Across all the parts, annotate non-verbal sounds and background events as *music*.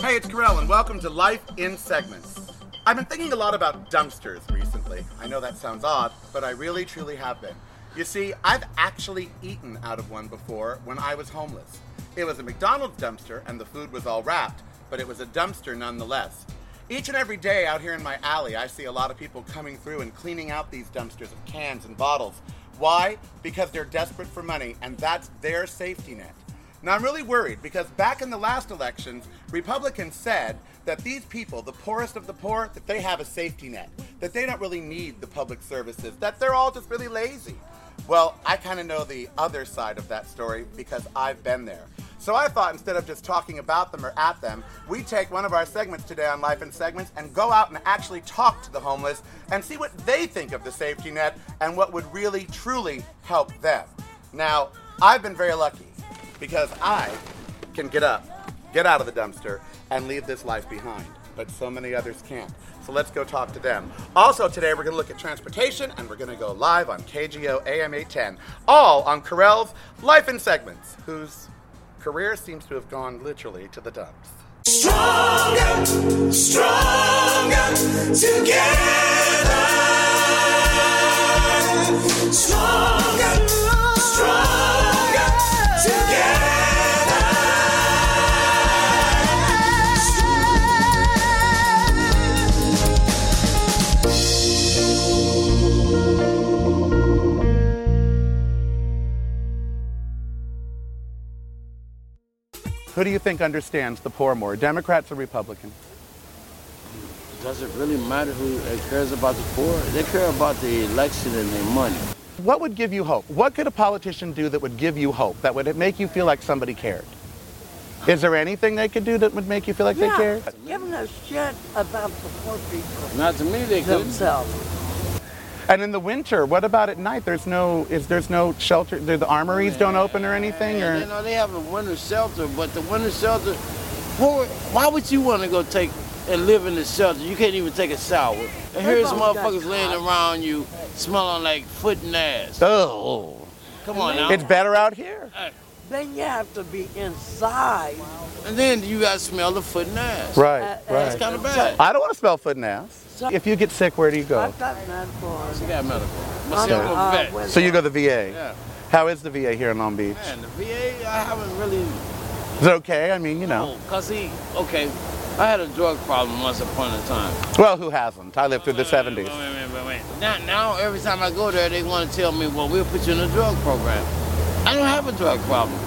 Hey, it's Karel, and welcome to Life in Segments. I've been thinking a lot about dumpsters recently. I know that sounds odd, but I really truly have been. You see, I've actually eaten out of one before when I was homeless. It was a McDonald's dumpster, and the food was all wrapped, but it was a dumpster nonetheless. Each and every day out here in my alley, I see a lot of people coming through and cleaning out these dumpsters of cans and bottles. Why? Because they're desperate for money, and that's their safety net. Now, I'm really worried because back in the last elections, Republicans said that these people, the poorest of the poor, that they have a safety net, that they don't really need the public services, that they're all just really lazy. Well, I kind of know the other side of that story because I've been there. So I thought instead of just talking about them or at them, we take one of our segments today on Life in Segments and go out and actually talk to the homeless and see what they think of the safety net and what would really truly help them. Now, I've been very lucky because I can get up, get out of the dumpster, and leave this life behind. But so many others can't. So let's go talk to them. Also, today we're going to look at transportation and we're going to go live on KGO AM 810, all on Karel's Life in Segments, whose career seems to have gone literally to the dumps. Stronger, stronger together. Stronger, Who do you think understands the poor more, Democrats or Republicans? Does it really matter who uh, cares about the poor? They care about the election and their money. What would give you hope? What could a politician do that would give you hope, that would make you feel like somebody cared? Is there anything they could do that would make you feel like they yeah, cared? giving a shit about the poor people Not to me, they couldn't. themselves. And in the winter, what about at night? There's no is there's no shelter. The, the armories don't open or anything, You or know, they have a winter shelter, but the winter shelter, why, why would you want to go take and live in the shelter? You can't even take a shower. And here's both got motherfuckers laying around you smelling like foot and ass. oh, Come on now. it's better out here. Then you have to be inside. And then you got to smell the foot and ass. Right, Uh, That's kind of bad. I don't want to smell foot and ass. So- If you get sick, where do you go? I've got medical. You got medical. I'm, But uh, vet. So you go to the VA. Yeah. How is the VA here in Long Beach? Man, the VA, I haven't really Is it okay? I mean, you know. Cause he, okay, I had a drug problem once upon a time. Well, who hasn't? I lived through the Wait, wait, 70s. Wait, wait, wait, wait. Now, now every time I go there, they want to tell me, well, we'll put you in a drug program. I don't have a drug problem.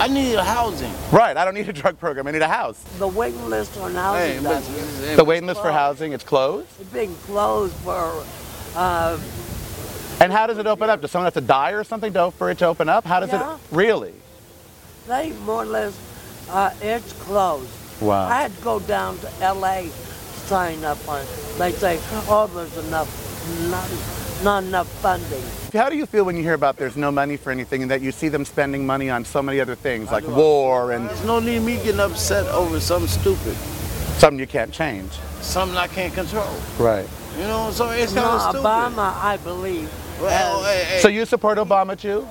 I need a housing. Right. I don't need a drug program. I need a house. The waiting list on Hey, housing but, does The waiting list for housing, it's closed. It's been closed for, uh, And how does it open up? Does someone have to die or something to, for it to open up? How does Yeah. it really? they more or less, uh, it's closed. Wow. I had to go down to LA to sign up on it. They say, oh, there's enough, not, not enough funding. How do you feel when you hear about there's no money for anything and that you see them spending money on so many other things like war and There's no need me getting upset over something stupid, something you can't change? something I can't control. Right. You know, so it's No, kind of stupid. Obama, I believe. Well, has- hey, hey, So you support Obama too?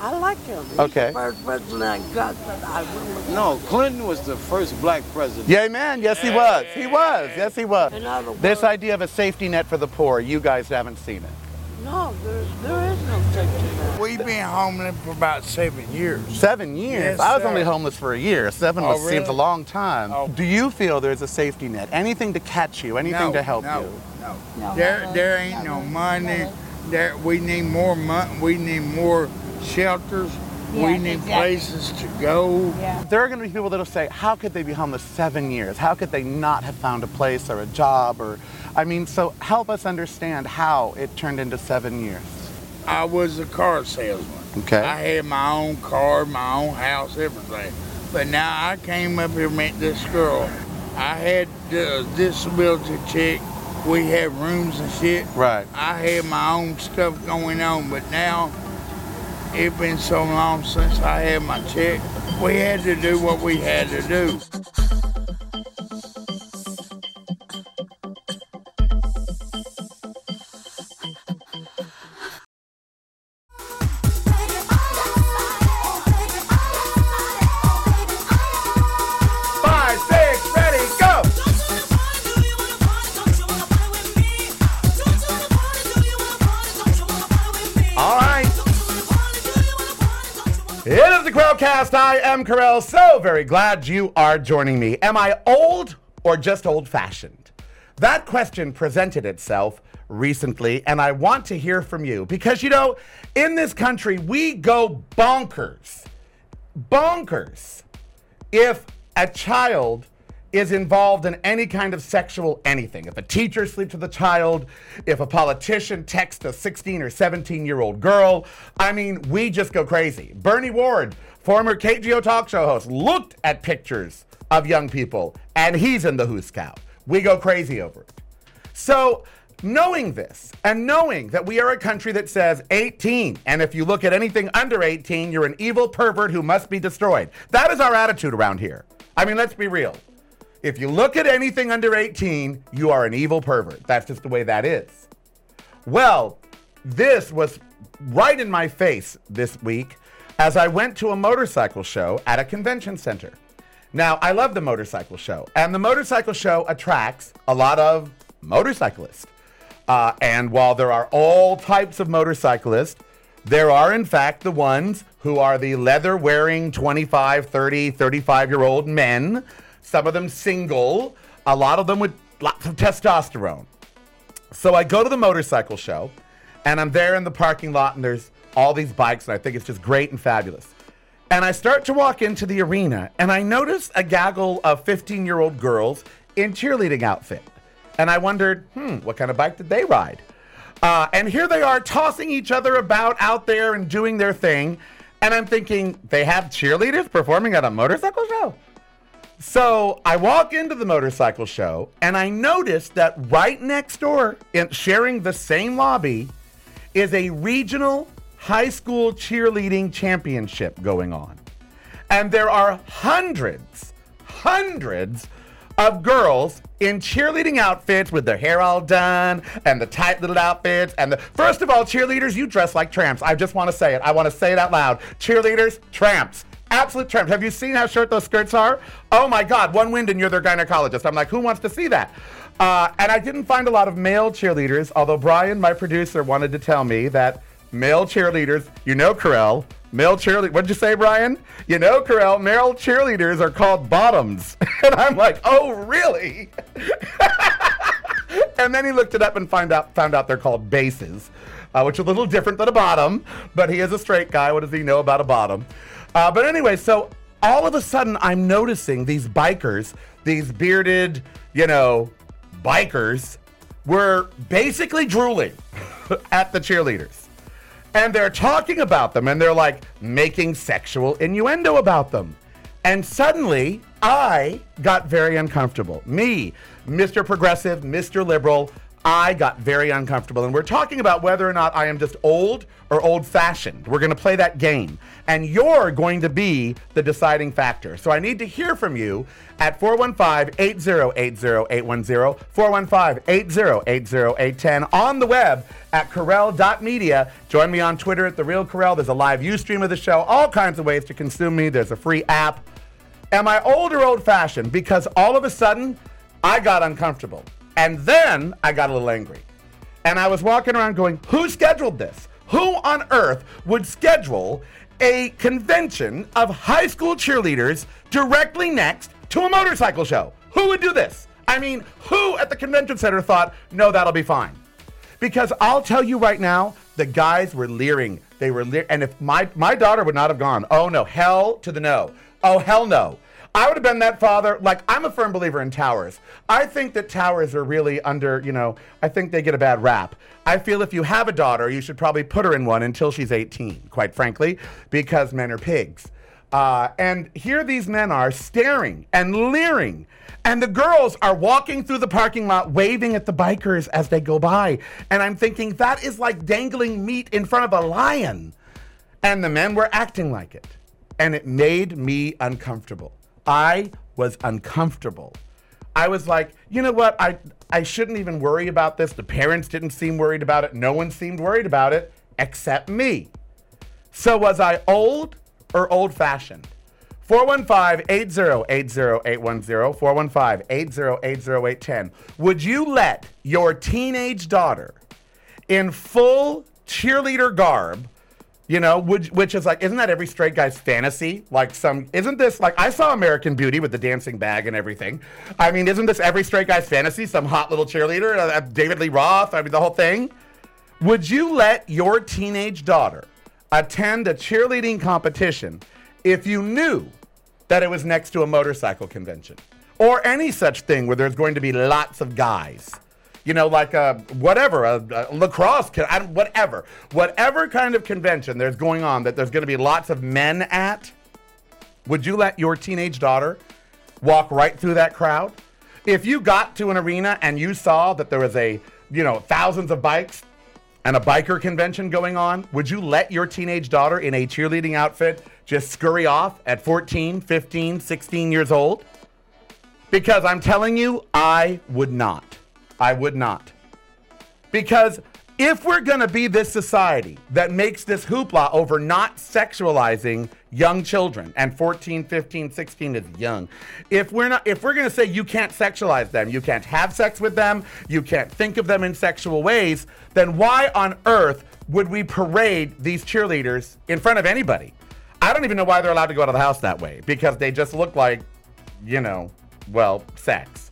I like him. He's Okay. the first president I got that I really no, Clinton was the first black president. Yay, man. Yes, he was. He was. Yes, he was. In other This idea of a safety net for the poor, you guys haven't seen it. No, there, there is no safety net. We've been homeless for about seven years. Seven years. Yes, I was sir. only homeless for a year. Seven Oh, was, seems a long time. Oh. Do you feel there's a safety net? Anything to catch you? Anything no, to help you? no, you? No, There, there ain't no money. There, we need more money. We need more shelters. we need exactly. places to go. Yeah. There are going to be people that'll say, "How could they be homeless seven years? How could they not have found a place or a job?" Or, I mean, so help us understand how it turned into seven years. I was a car salesman. Okay. I had my own car, my own house, everything. But now I came up here and met this girl. I had the disability check. We had rooms and shit. Right. I had my own stuff going on, but now it's been so long since I had my check. We had to do what we had to do. I am Karel. So very glad you are joining me. Am I old or just old fashioned? That question presented itself recently, and I want to hear from you because, you know, in this country, we go bonkers. Bonkers if a child is involved in any kind of sexual anything. If a teacher sleeps with a child, if a politician texts a 16 or 17 year old girl, I mean, we just go crazy. Bernie Ward, former KGO talk show host, looked at pictures of young people and he's in the Who's Scout. We go crazy over it. So, knowing this and knowing that we are a country that says 18, and if you look at anything under 18, you're an evil pervert who must be destroyed. That is our attitude around here. I mean, let's be real. If you look at anything under 18, you are an evil pervert. That's just the way that is. Well, this was right in my face this week as I went to a motorcycle show at a convention center. Now, I love the motorcycle show, and the motorcycle show attracts a lot of motorcyclists. Uh, and while there are all types of motorcyclists, there are, in fact, the ones who are the leather wearing 25, 30, 35 year old men, some of them single, a lot of them with lots of testosterone. So I go to the motorcycle show, and I'm there in the parking lot, and there's all these bikes, and I think it's just great and fabulous. And I start to walk into the arena, and I notice a gaggle of 15 year old girls in cheerleading outfit. And I wondered, hmm, what kind of bike did they ride? Uh, and here they are tossing each other about out there and doing their thing. And I'm thinking, they have cheerleaders performing at a motorcycle show? So I walk into the motorcycle show and I notice that right next door, in, sharing the same lobby, is a regional high school cheerleading championship going on. And there are hundreds, hundreds of girls in cheerleading outfits with their hair all done and the tight little outfits. And the first of all, cheerleaders, you dress like tramps. I just want to say it. I want to say it out loud. Cheerleaders, tramps. Absolute tramps. Have you seen how short those skirts are? Oh my God, one wind and you're their gynecologist. I'm like, who wants to see that? Uh, and I didn't find a lot of male cheerleaders, although Brian, my producer, wanted to tell me that male cheerleaders, you know, Karel, male cheerleaders, what'd you say, Brian? You know, Karel, male cheerleaders are called bottoms. *laughs* and I'm like, oh, really? *laughs* and then he looked it up and find out, found out they're called bases, uh, which is a little different than a bottom, but he is a straight guy. What does he know about a bottom? Uh, but anyway, so all of a sudden I'm noticing these bikers, these bearded, you know, bikers, were basically drooling *laughs* at the cheerleaders. And they're talking about them and they're like making sexual innuendo about them. And suddenly, I got very uncomfortable. Me, Mr. Progressive, Mr. Liberal, I got very uncomfortable. And we're talking about whether or not I am just old or old fashioned. We're going to play that game. And you're going to be the deciding factor. So I need to hear from you at 415 808 810, 415 808 810, on the web at Karel.media. Join me on Twitter at The Real Karel. There's a live Ustream of the show, all kinds of ways to consume me. There's a free app. Am I old or old fashioned? Because all of a sudden, I got uncomfortable. And then I got a little angry. And I was walking around going, who scheduled this? Who on earth would schedule a convention of high school cheerleaders directly next to a motorcycle show? Who would do this? I mean, who at the convention center thought, no, that'll be fine? Because I'll tell you right now, the guys were leering. They were leering. And if my, my daughter would not have gone, oh no, hell to the no. Oh, hell no. I would have been that father. Like, I'm a firm believer in towers. I think that towers are really under, you know, I think they get a bad rap. I feel if you have a daughter, you should probably put her in one until she's 18, quite frankly, because men are pigs. Uh, and here these men are staring and leering. And the girls are walking through the parking lot waving at the bikers as they go by. And I'm thinking, that is like dangling meat in front of a lion. And the men were acting like it. And it made me uncomfortable. I was uncomfortable. I was like, you know what? I I shouldn't even worry about this. The parents didn't seem worried about it. No one seemed worried about it except me. So was I old or old fashioned? 415-8080810, 415-8080810. Would you let your teenage daughter in full cheerleader garb, you know, which, which is like, isn't that every straight guy's fantasy? Like some, isn't this like, I saw American Beauty with the dancing bag and everything. I mean, isn't this every straight guy's fantasy? Some hot little cheerleader, uh, uh, David Lee Roth, I mean, the whole thing. Would you let your teenage daughter attend a cheerleading competition if you knew that it was next to a motorcycle convention or any such thing where there's going to be lots of guys? You know, like a whatever, a, a lacrosse, con- I don't- whatever, whatever kind of convention there's going on that there's going to be lots of men at. Would you let your teenage daughter walk right through that crowd? If you got to an arena and you saw that there was a, you know, thousands of bikes and a biker convention going on, would you let your teenage daughter in a cheerleading outfit just scurry off at 14, 15, 16 years old? Because I'm telling you, I would not. I would not. Because if we're going to be this society that makes this hoopla over not sexualizing young children and 14, 15, 16 is young. If we're not if we're going to say you can't sexualize them, you can't have sex with them, you can't think of them in sexual ways, then why on earth would we parade these cheerleaders in front of anybody? I don't even know why they're allowed to go out of the house that way because they just look like, you know, well, sex.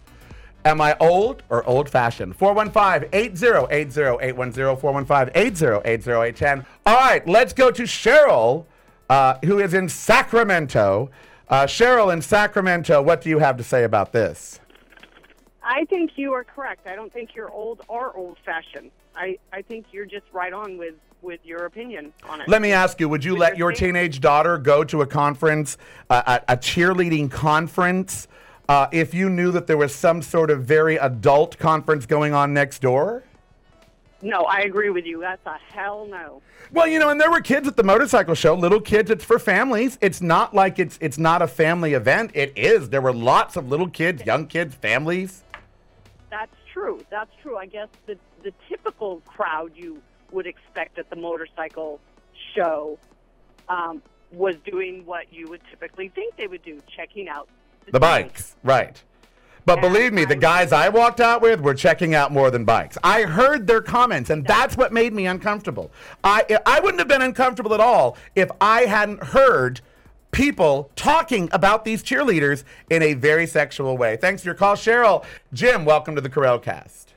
Am I old or old fashioned? 415 8080 810 415 8080 810. All right, let's go to Cheryl, uh, who is in Sacramento. Uh, Cheryl in Sacramento, what do you have to say about this? I think you are correct. I don't think you're old or old fashioned. I, I think you're just right on with, with your opinion on it. Let me ask you would you With let your your teenage daughter go to a conference, uh, a, a cheerleading conference, uh, if you knew that there was some sort of very adult conference going on next door? No, I agree with you. That's a hell no. Well, you know, and there were kids at the motorcycle show, little kids. It's for families. It's not like it's it's not a family event. It is. There were lots of little kids, young kids, families. That's true. That's true. I guess the, the typical crowd you would expect at the motorcycle show um, was doing what you would typically think they would do, checking out The bikes, right. But Yeah, believe me, the guys I walked out with were checking out more than bikes. I heard their comments, and that's what made me uncomfortable. I I wouldn't have been uncomfortable at all if I hadn't heard people talking about these cheerleaders in a very sexual way. Thanks for your call, Cheryl. Jim, welcome to the Karel Cast.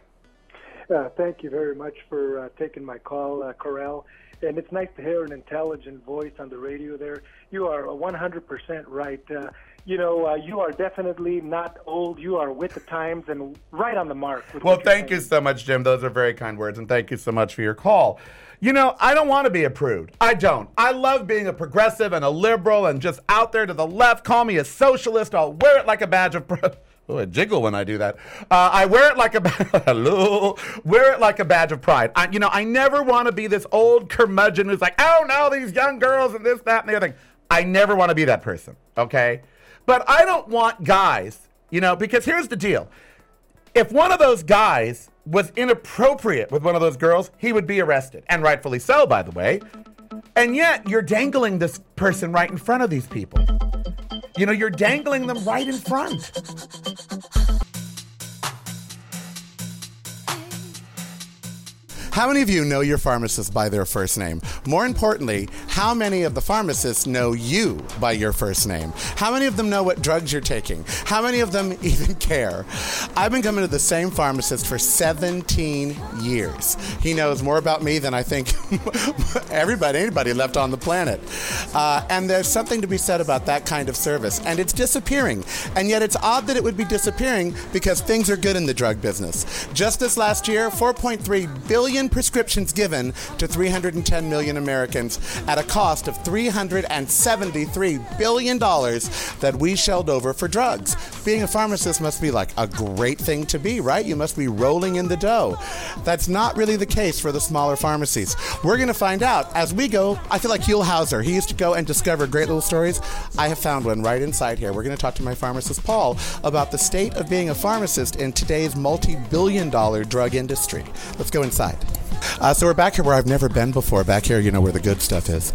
Uh, thank you very much for uh, taking my call, uh, Karel. And it's nice to hear an intelligent voice on the radio there. You are 100% right. Uh, you know, uh, you are definitely not old. You are with the times and right on the mark. Well, thank you so much, Jim. Those are very kind words, and thank you so much for your call. You know, I don't want to be a prude. I don't. I love being a progressive and a liberal and just out there to the left. Call me a socialist. I'll wear it like a badge of pride. *laughs* Oh, I jiggle when I do that. Uh, I wear it like a *laughs* hello, wear it like a badge of pride. I, you know, I never want to be this old curmudgeon who's like, oh no, these young girls and this, that, and the other thing. I never want to be that person. Okay, but I don't want guys. You know, because here's the deal if one of those guys was inappropriate with one of those girls, he would be arrested, and rightfully so, by the way. And yet, you're dangling this person right in front of these people. You know, you're dangling them right in front. How many of you know your pharmacist by their first name? More importantly, how many of the pharmacists know you by your first name? How many of them know what drugs you're taking? How many of them *laughs* even care? I've been coming to the same pharmacist for 17 years. He knows more about me than I think *laughs* everybody, anybody left on the planet. Uh, and there's something to be said about that kind of service. And it's disappearing. And yet it's odd that it would be disappearing because things are good in the drug business. Just this last year, 4.3 billion prescriptions given to 310 million Americans at a cost of $373 billion that we shelled over for drugs. Being a pharmacist must be like a great thing to be, right? You must be rolling in the dough. That's not really the case for the smaller pharmacies. We're going to find out as we go. I feel like Huell Howser. He used to go and discover great little stories. I have found one right inside here. We're going to talk to my pharmacist, Paul, about the state of being a pharmacist in today's multi billion dollar drug industry. Let's go inside. Uh, so we're back here where I've never been before. Back here, you know, where the good stuff is,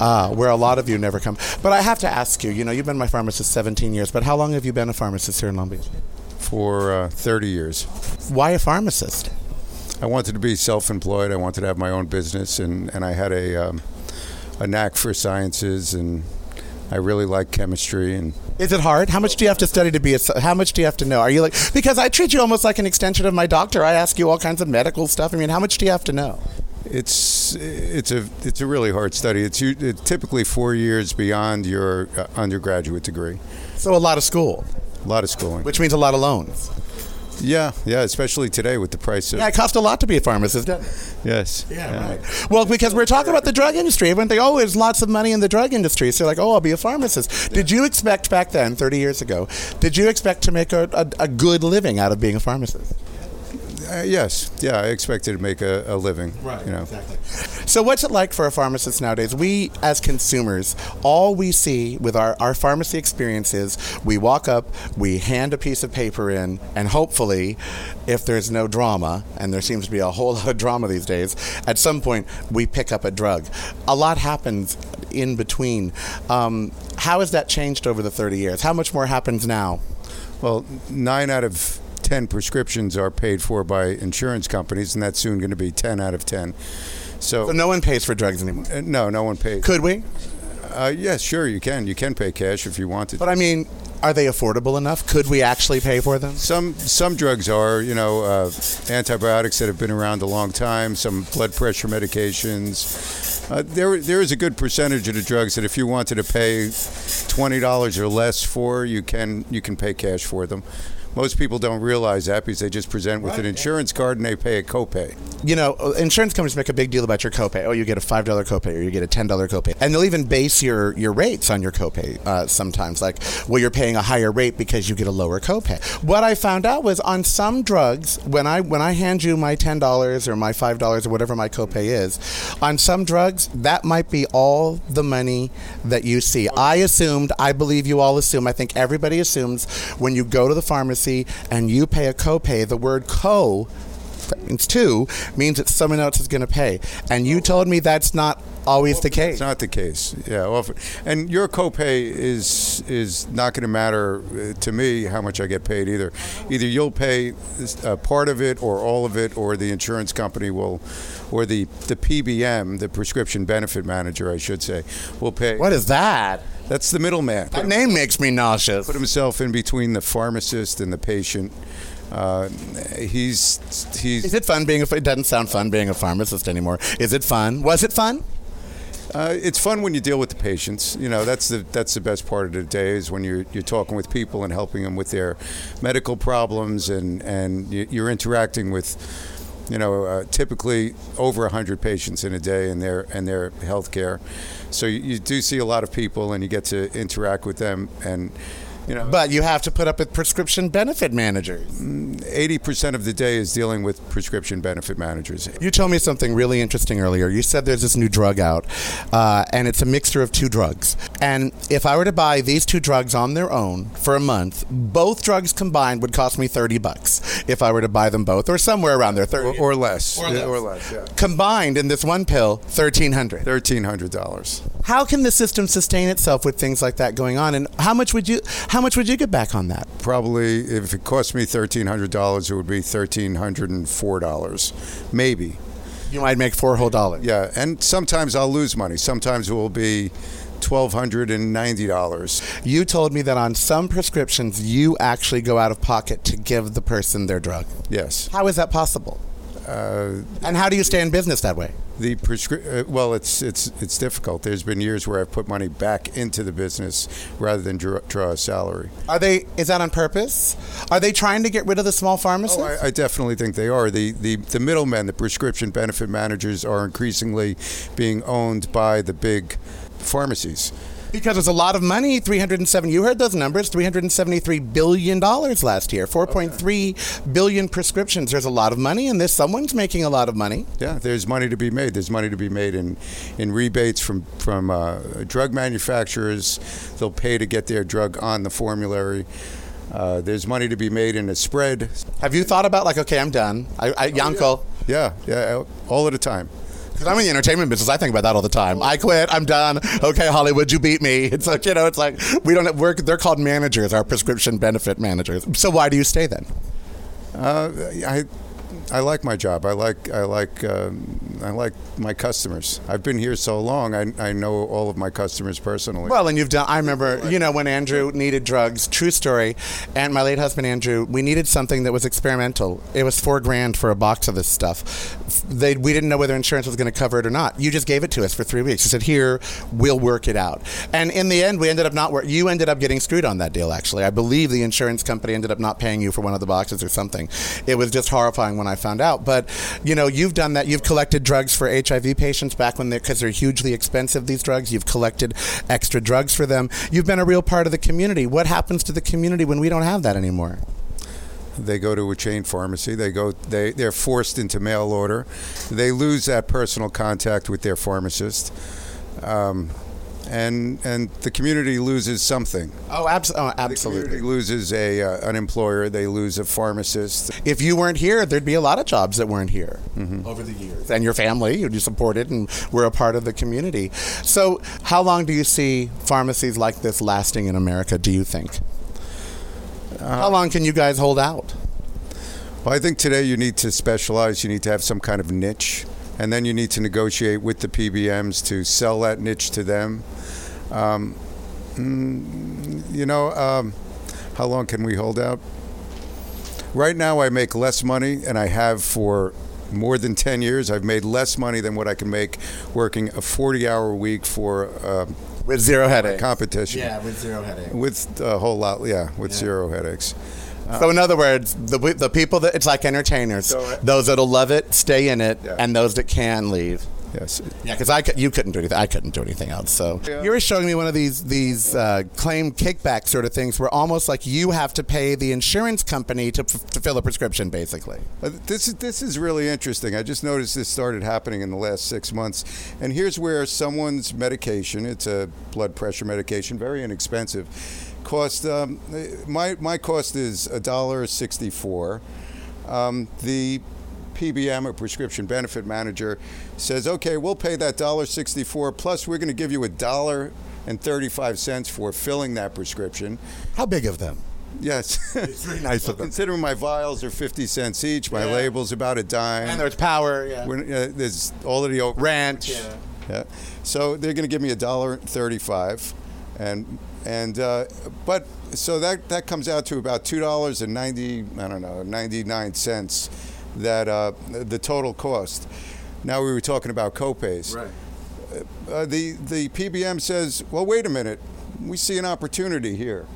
uh, where a lot of you never come. But I have to ask you, you know, you've been my pharmacist 17 years, but how long have you been a pharmacist here in Long Beach? for uh, 30 years. Why a pharmacist? I wanted to be self-employed. I wanted to have my own business, and, and I had a um, a knack for sciences, and I really like chemistry. And Is it hard? How much do you have to study to be a? How much do you have to know? Are you like because I treat you almost like an extension of my doctor. I ask you all kinds of medical stuff. I mean, how much do you have to know? it's it's a it's a really hard study. It's, it's typically four years beyond your uh, undergraduate degree. So a lot of school, A lot of schooling. which means a lot of loans. Yeah, yeah, especially today with the price of Yeah, it costs a lot to be a pharmacist. doesn't it? yes. Well, because we're talking about the drug industry. Everyone think, oh, there's lots of money in the drug industry. So, like, oh, I'll be a pharmacist. Did you expect back then, 30 years ago, did you expect to make a, a, a good living out of being a pharmacist? Uh, yes, yeah, I expected to make a, a living. You know, So, what's it like for a pharmacist nowadays? We, as consumers, all we see with our, our pharmacy experience is we walk up, we hand a piece of paper in, and hopefully, if there's no drama, and there seems to be a whole *laughs* lot of drama these days, at some point we pick up a drug. A lot happens in between. Um, how has that changed over the 30 years? How much more happens now? well, nine out of ten prescriptions are paid for by insurance companies, and that's soon going to be ten out of ten. So, So, no one pays for drugs anymore. uh, no, no one pays. Could we? Uh, yes, sure, you can. You can pay cash if you want To but I mean, are they affordable enough? Could we actually pay for them? Some some drugs are, you know, uh, antibiotics that have been around a long time. Some blood pressure medications. Uh, there there is a good percentage of the drugs that if you wanted to pay twenty dollars or less for, you can you can pay cash for them. Most people don't realize that because they just present with an insurance card and they pay a copay. you know, uh, insurance companies make a big deal about your copay. Oh, you get a five dollar copay, or you get a ten dollar copay, and they'll even base your your rates on your copay. Uh, sometimes, like, well, you're paying a higher rate because you get a lower copay. What I found out was on some drugs, when I when I hand you my ten dollars or my five dollars or whatever my copay is, on some drugs that might be all the money that you see. I assumed, I believe you all assume, I think everybody assumes when you go to the pharmacy and you pay a copay, the word co means two means that someone else is going to pay. And you told me that's not always the case. It's not the case. Yeah, often. And your copay is is not going to matter uh, to me how much I get paid either. Either you'll pay a part of it or all of it, or the insurance company will, or the the PBM, the prescription benefit manager, I should say, will pay. What is that? That's the middleman. That name makes me nauseous. Put himself in between the pharmacist and the patient. Uh, he's he's. Is it fun being a? It doesn't sound fun being a pharmacist anymore. Is it fun? Was it fun? Uh, it's fun when you deal with the patients. You know, that's the that's the best part of the day is when you're you're talking with people and helping them with their medical problems and and you- you're interacting with, you know, uh, typically over hundred patients in a day and their and their health care. So you, you do see a lot of people and you get to interact with them and. You know, But you have to put up with prescription benefit managers. eighty percent of the day is dealing with prescription benefit managers. You told me something really interesting earlier. You said there's this new drug out, uh, and it's a mixture of two drugs. And if I were to buy these two drugs on their own for a month, both drugs combined would cost me thirty bucks. If I were to buy them both, or somewhere around there, thirty Or, or less. Or less. Or less, yeah. combined in this one pill, thirteen hundred. Thirteen hundred dollars. How can the system sustain itself with things like that going on? And how much would you how much would you get back on that? Probably, if it cost me thirteen hundred dollars, it would be thirteen hundred and four dollars, maybe. You might make four whole dollars. Yeah, and sometimes I'll lose money. Sometimes it will be twelve hundred and ninety dollars. You told me that on some prescriptions you actually go out of pocket to give the person their drug. Yes. How is that possible? Uh, And how do you stay in business that way? the prescri- uh, well, it's it's it's difficult. There's been years where I've put money back into the business rather than draw, draw a salary. Are they? Is that on purpose? Are they trying to get rid of the small pharmacists? Oh, I, I definitely think they are. The, the the middlemen, the prescription benefit managers, are increasingly being owned by the big pharmacies. Because it's a lot of money. Three hundred and seven. You heard those numbers. Three hundred and seventy-three billion dollars last year. Four point three billion prescriptions. There's a lot of money in this. Someone's making a lot of money. Yeah, there's money to be made. There's money to be made in in rebates from from uh, drug manufacturers. They'll pay to get their drug on the formulary. Uh, there's money to be made in a spread. Have you thought about like, okay, I'm done. I, I Yanko. Yeah, yeah, all of the time. Because I'm in the entertainment business, I think about that all the time. I quit. I'm done. Okay, Hollywood, you beat me. It's like you know, it's like we don't work. They're called managers, our prescription benefit managers. So why do you stay then? Uh, I I like my job. I like I like um, I like my customers. I've been here so long. I, I know all of my customers personally. Well, and you've done. I remember, you know, when Andrew needed drugs. True story. And my late husband Andrew, we needed something that was experimental. It was four grand for a box of this stuff. They, we didn't know whether insurance was going to cover it or not. You just gave it to us for three weeks. You said, "Here, we'll work it out." And in the end, we ended up not. You ended up getting screwed on that deal. Actually, I believe the insurance company ended up not paying you for one of the boxes or something. It was just horrifying when I found out. But you know, you've done that. You've collected drugs for HIV patients back when they're, because they're hugely expensive. These drugs. You've collected extra drugs for them. You've been a real part of the community. What happens to the community when we don't have that anymore? They go to a chain pharmacy. They go. They they're forced into mail order. They lose that personal contact with their pharmacist, um, and and the community loses something. Oh, abs- oh The absolutely. community loses a uh, an employer. They lose a pharmacist. If you weren't here, there'd be a lot of jobs that weren't here over the years. And your family, you supported and were a part of the community. So, how long do you see pharmacies like this lasting in America, do you think? how long can you guys hold out? Well, I think today you need to specialize. You need to have some kind of niche, and then you need to negotiate with the PBMs to sell that niche to them. Um, mm, you know, um, how long can we hold out? Right now, I make less money, and I have for more than 10 years. I've made less money than what I can make working a 40 hour week for uh, With zero headaches. competition. Yeah, with zero headaches. With a whole lot, yeah, with zero headaches. So, in other words, the, the people that it's like entertainers, So- those that'll love it, stay in it, Yeah. and those that can leave. Yes. Yeah, because I you couldn't do anything. I couldn't do anything else. So Yeah. you were showing me one of these these uh, claim kickback sort of things, where almost like you have to pay the insurance company to, to fill a prescription, basically. Uh, This is this is really interesting. I just noticed this started happening in the last six months, and here's where someone's medication, it's a blood pressure medication, very inexpensive, cost um, my my cost is a dollar sixty four. Um, the PBM or prescription benefit manager says, okay, we'll pay that dollar sixty four plus we're going to give you a dollar and thirty five cents for filling that prescription. How big of them? Yes. *laughs* It's very nice of *laughs* them. Considering my vials are 50 cents each, my Yeah. label's about a dime. And there's power. Yeah. Uh, there's already over Rent. Yeah. So they're going to give me a dollar thirty-five, and and uh, but so that that comes out to about two dollars and ninety I don't know ninety-nine cents that uh, the total cost. Now we were talking about copays. Right. Uh, the the PBM says, well, wait a minute, we see an opportunity here.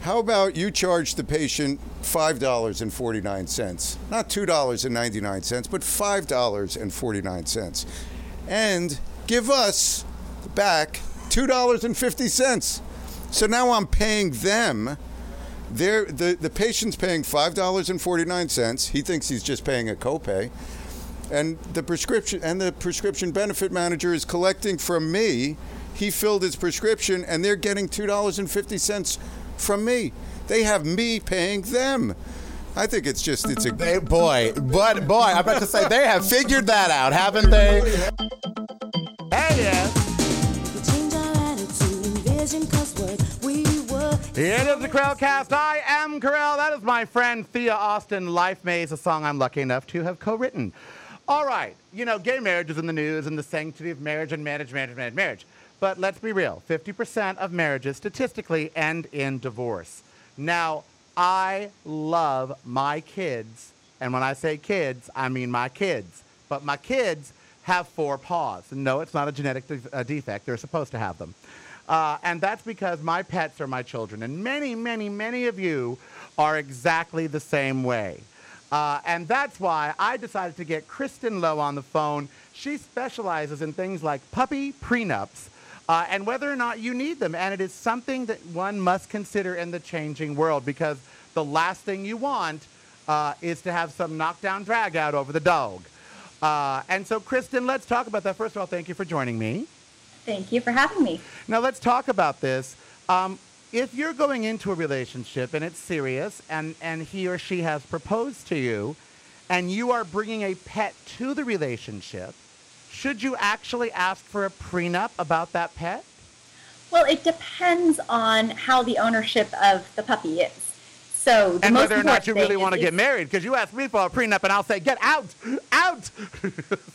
How about you charge the patient five dollars and forty nine cents, not two dollars and ninety nine cents, but five dollars and forty nine cents, and give us back two dollars and fifty cents. So now I'm paying them. They're, the the patient's paying five dollars and forty nine cents. He thinks he's just paying a copay and the prescription and the prescription benefit manager is collecting from me. He filled his prescription, and they're getting two dollars and fifty cents from me. They have me paying them. I think it's just it's a They, boy, but boy, I'm about to say they have figured that out, haven't they? Hey, yeah. It is the Karel Cast. I am Karel. That is my friend Thea Austin. Life Maze, a song I'm lucky enough to have co-written. All right, you know, gay marriage is in the news and the sanctity of marriage and marriage, marriage, marriage, marriage. But let's be real 50% of marriages statistically end in divorce. Now, I love my kids, and when I say kids, I mean my kids. But my kids have four paws. No, it's not a genetic de- uh, defect. They're supposed to have them. Uh, and that's because my pets are my children. And many, many, many of you are exactly the same way. Uh, and that's why I decided to get Cristin Lowe on the phone. She specializes in things like puppy prenups uh, and whether or not you need them. And it is something that one must consider in the changing world because the last thing you want uh, is to have some knockdown drag out over the dog. Uh, and so, Cristin, let's talk about that. First of all, thank you for joining me. Thank you for having me. Now let's talk about this. Um, if you're going into a relationship and it's serious, and, and he or she has proposed to you, and you are bringing a pet to the relationship, should you actually ask for a prenup about that pet? Well, it depends on how the ownership of the puppy is. So the and most whether or not you really want to get married, because you ask me for a prenup, and I'll say, "Get out, out." *laughs*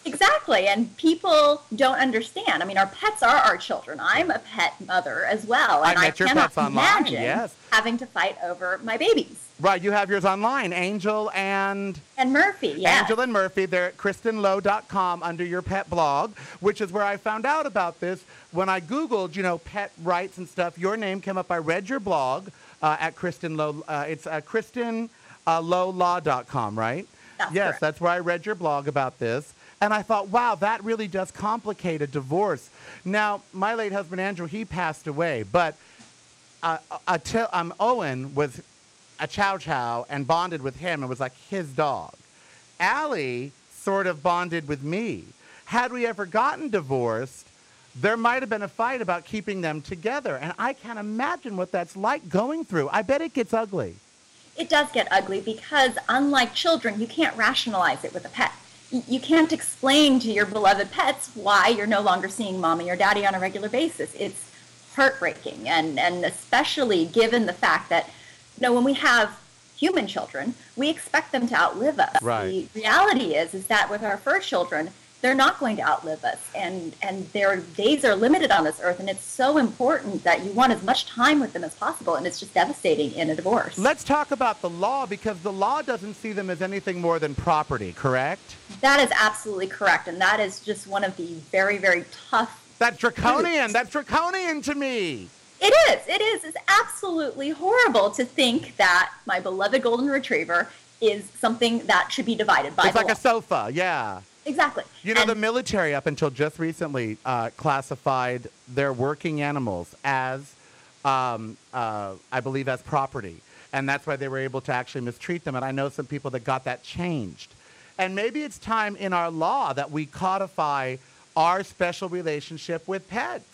Exactly, and people don't understand. I mean, our pets are our children. I'm a pet mother as well, and I, met your cannot pets online, imagine yes. having to fight over my babies. right, you have yours online, Angel and And Murphy, yes. Angel and Murphy. They're at CristinLowe.com under your pet blog, which is where I found out about this. When I Googled, you know, pet rights and stuff, your name came up. I read your blog uh, at Cristin Lowe. Uh, it's uh, CristinLowLaw.com, right? That's yes, correct. that's where I read your blog about this. And I thought, wow, that really does complicate a divorce. Now, my late husband Andrew, he passed away, but uh, until um, Owen was a chow chow and bonded with him and was like his dog. Allie sort of bonded with me. Had we ever gotten divorced, there might have been a fight about keeping them together. And I can't imagine what that's like going through. I bet it gets ugly. It does get ugly because, unlike children, you can't rationalize it with a pet. You can't explain to your beloved pets why you're no longer seeing mommy or daddy on a regular basis. It's heartbreaking, and, and especially given the fact that, you know, when we have human children, we expect them to outlive us. Right. The reality is, is that with our fur children, they're not going to outlive us, and and their days are limited on this earth, and it's so important that you want as much time with them as possible, and it's just devastating in a divorce. Let's talk about the law because the law doesn't see them as anything more than property, correct? That is absolutely correct, and that is just one of the very, very tough. That's draconian. That's draconian to me. It is. It is. It's absolutely horrible to think that my beloved golden retriever is something that should be divided by it's like law. a sofa, yeah. Exactly. You know, And the military, up until just recently, uh, classified their working animals as, um, uh, I believe, as property. And that's why they were able to actually mistreat them. And I know some people that got that changed. And maybe it's time in our law that we codify our special relationship with pets.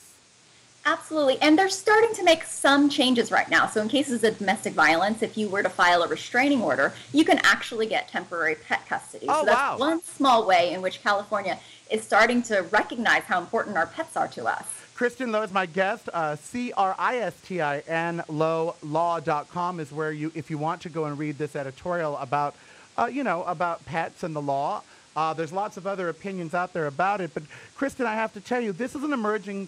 Absolutely. And they're starting to make some changes right now. So, in cases of domestic violence, if you were to file a restraining order, you can actually get temporary pet custody. Oh, so, that's wow. one small way in which California is starting to recognize how important our pets are to us. Cristin Lowe is my guest. Uh, C-R-I-S-T-I-N Low Law.com is where you, if you want to go and read this editorial about, uh, you know, about pets and the law. Uh, there's lots of other opinions out there about it, but Cristin, I have to tell you, this is an emerging,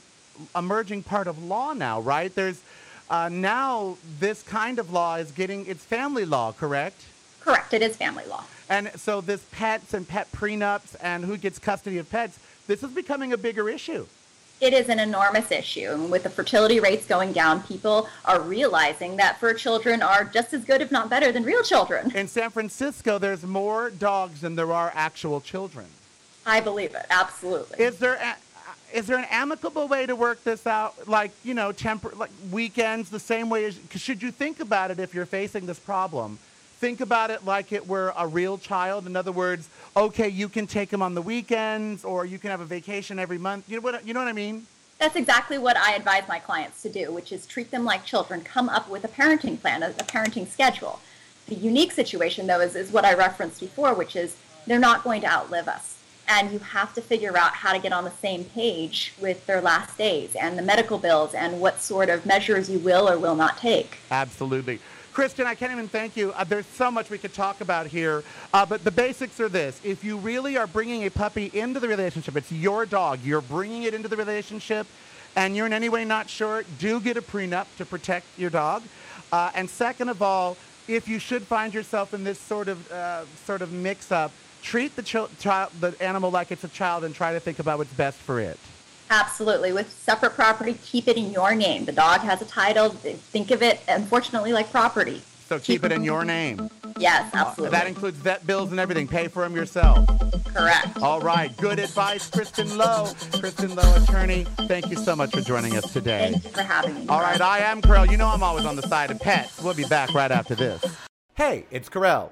emerging part of law now, right? There's uh, now this kind of law is getting it's family law, correct? Correct. It is family law. And so this pets and pet prenups and who gets custody of pets, this is becoming a bigger issue. It is an enormous issue. And with the fertility rates going down, people are realizing that fur children are just as good, if not better, than real children. In San Francisco, there's more dogs than there are actual children. I believe it. Absolutely. Is there a, is there an amicable way to work this out? Like you know, tempor- like weekends, the same way as should you think about it if you're facing this problem? Think about it like it were a real child. In other words, okay, you can take them on the weekends, or you can have a vacation every month. You know what? You know what I mean? That's exactly what I advise my clients to do, which is treat them like children, come up with a parenting plan, a, a parenting schedule. The unique situation, though, is, is what I referenced before, which is they're not going to outlive us. And you have to figure out how to get on the same page with their last days and the medical bills and what sort of measures you will or will not take. Absolutely. Cristin, I can't even thank you. Uh, there's so much we could talk about here, uh, but the basics are this. If you really are bringing a puppy into the relationship, it's your dog, you're bringing it into the relationship, and you're in any way not sure, do get a prenup to protect your dog. Uh, and second of all, if you should find yourself in this sort of uh, sort of mix-up, treat the chil- child, the animal like it's a child, and try to think about what's best for it. Absolutely. With separate property, keep it in your name. The dog has a title. Think of it, unfortunately, like property. So keep it in your name. Yes, uh, absolutely. That includes vet bills and everything. Pay for them yourself. Correct. All right. Good advice, Cristin Lowe. Cristin Lowe, attorney. Thank you so much for joining us today. Thank you for having me. All right. I am Karel. You know I'm always on the side of pets. We'll be back right after this. Hey, it's Karel.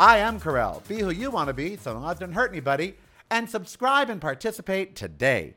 I am Karel. Be who you want to be, so long as it doesn't hurt anybody. And subscribe and participate today.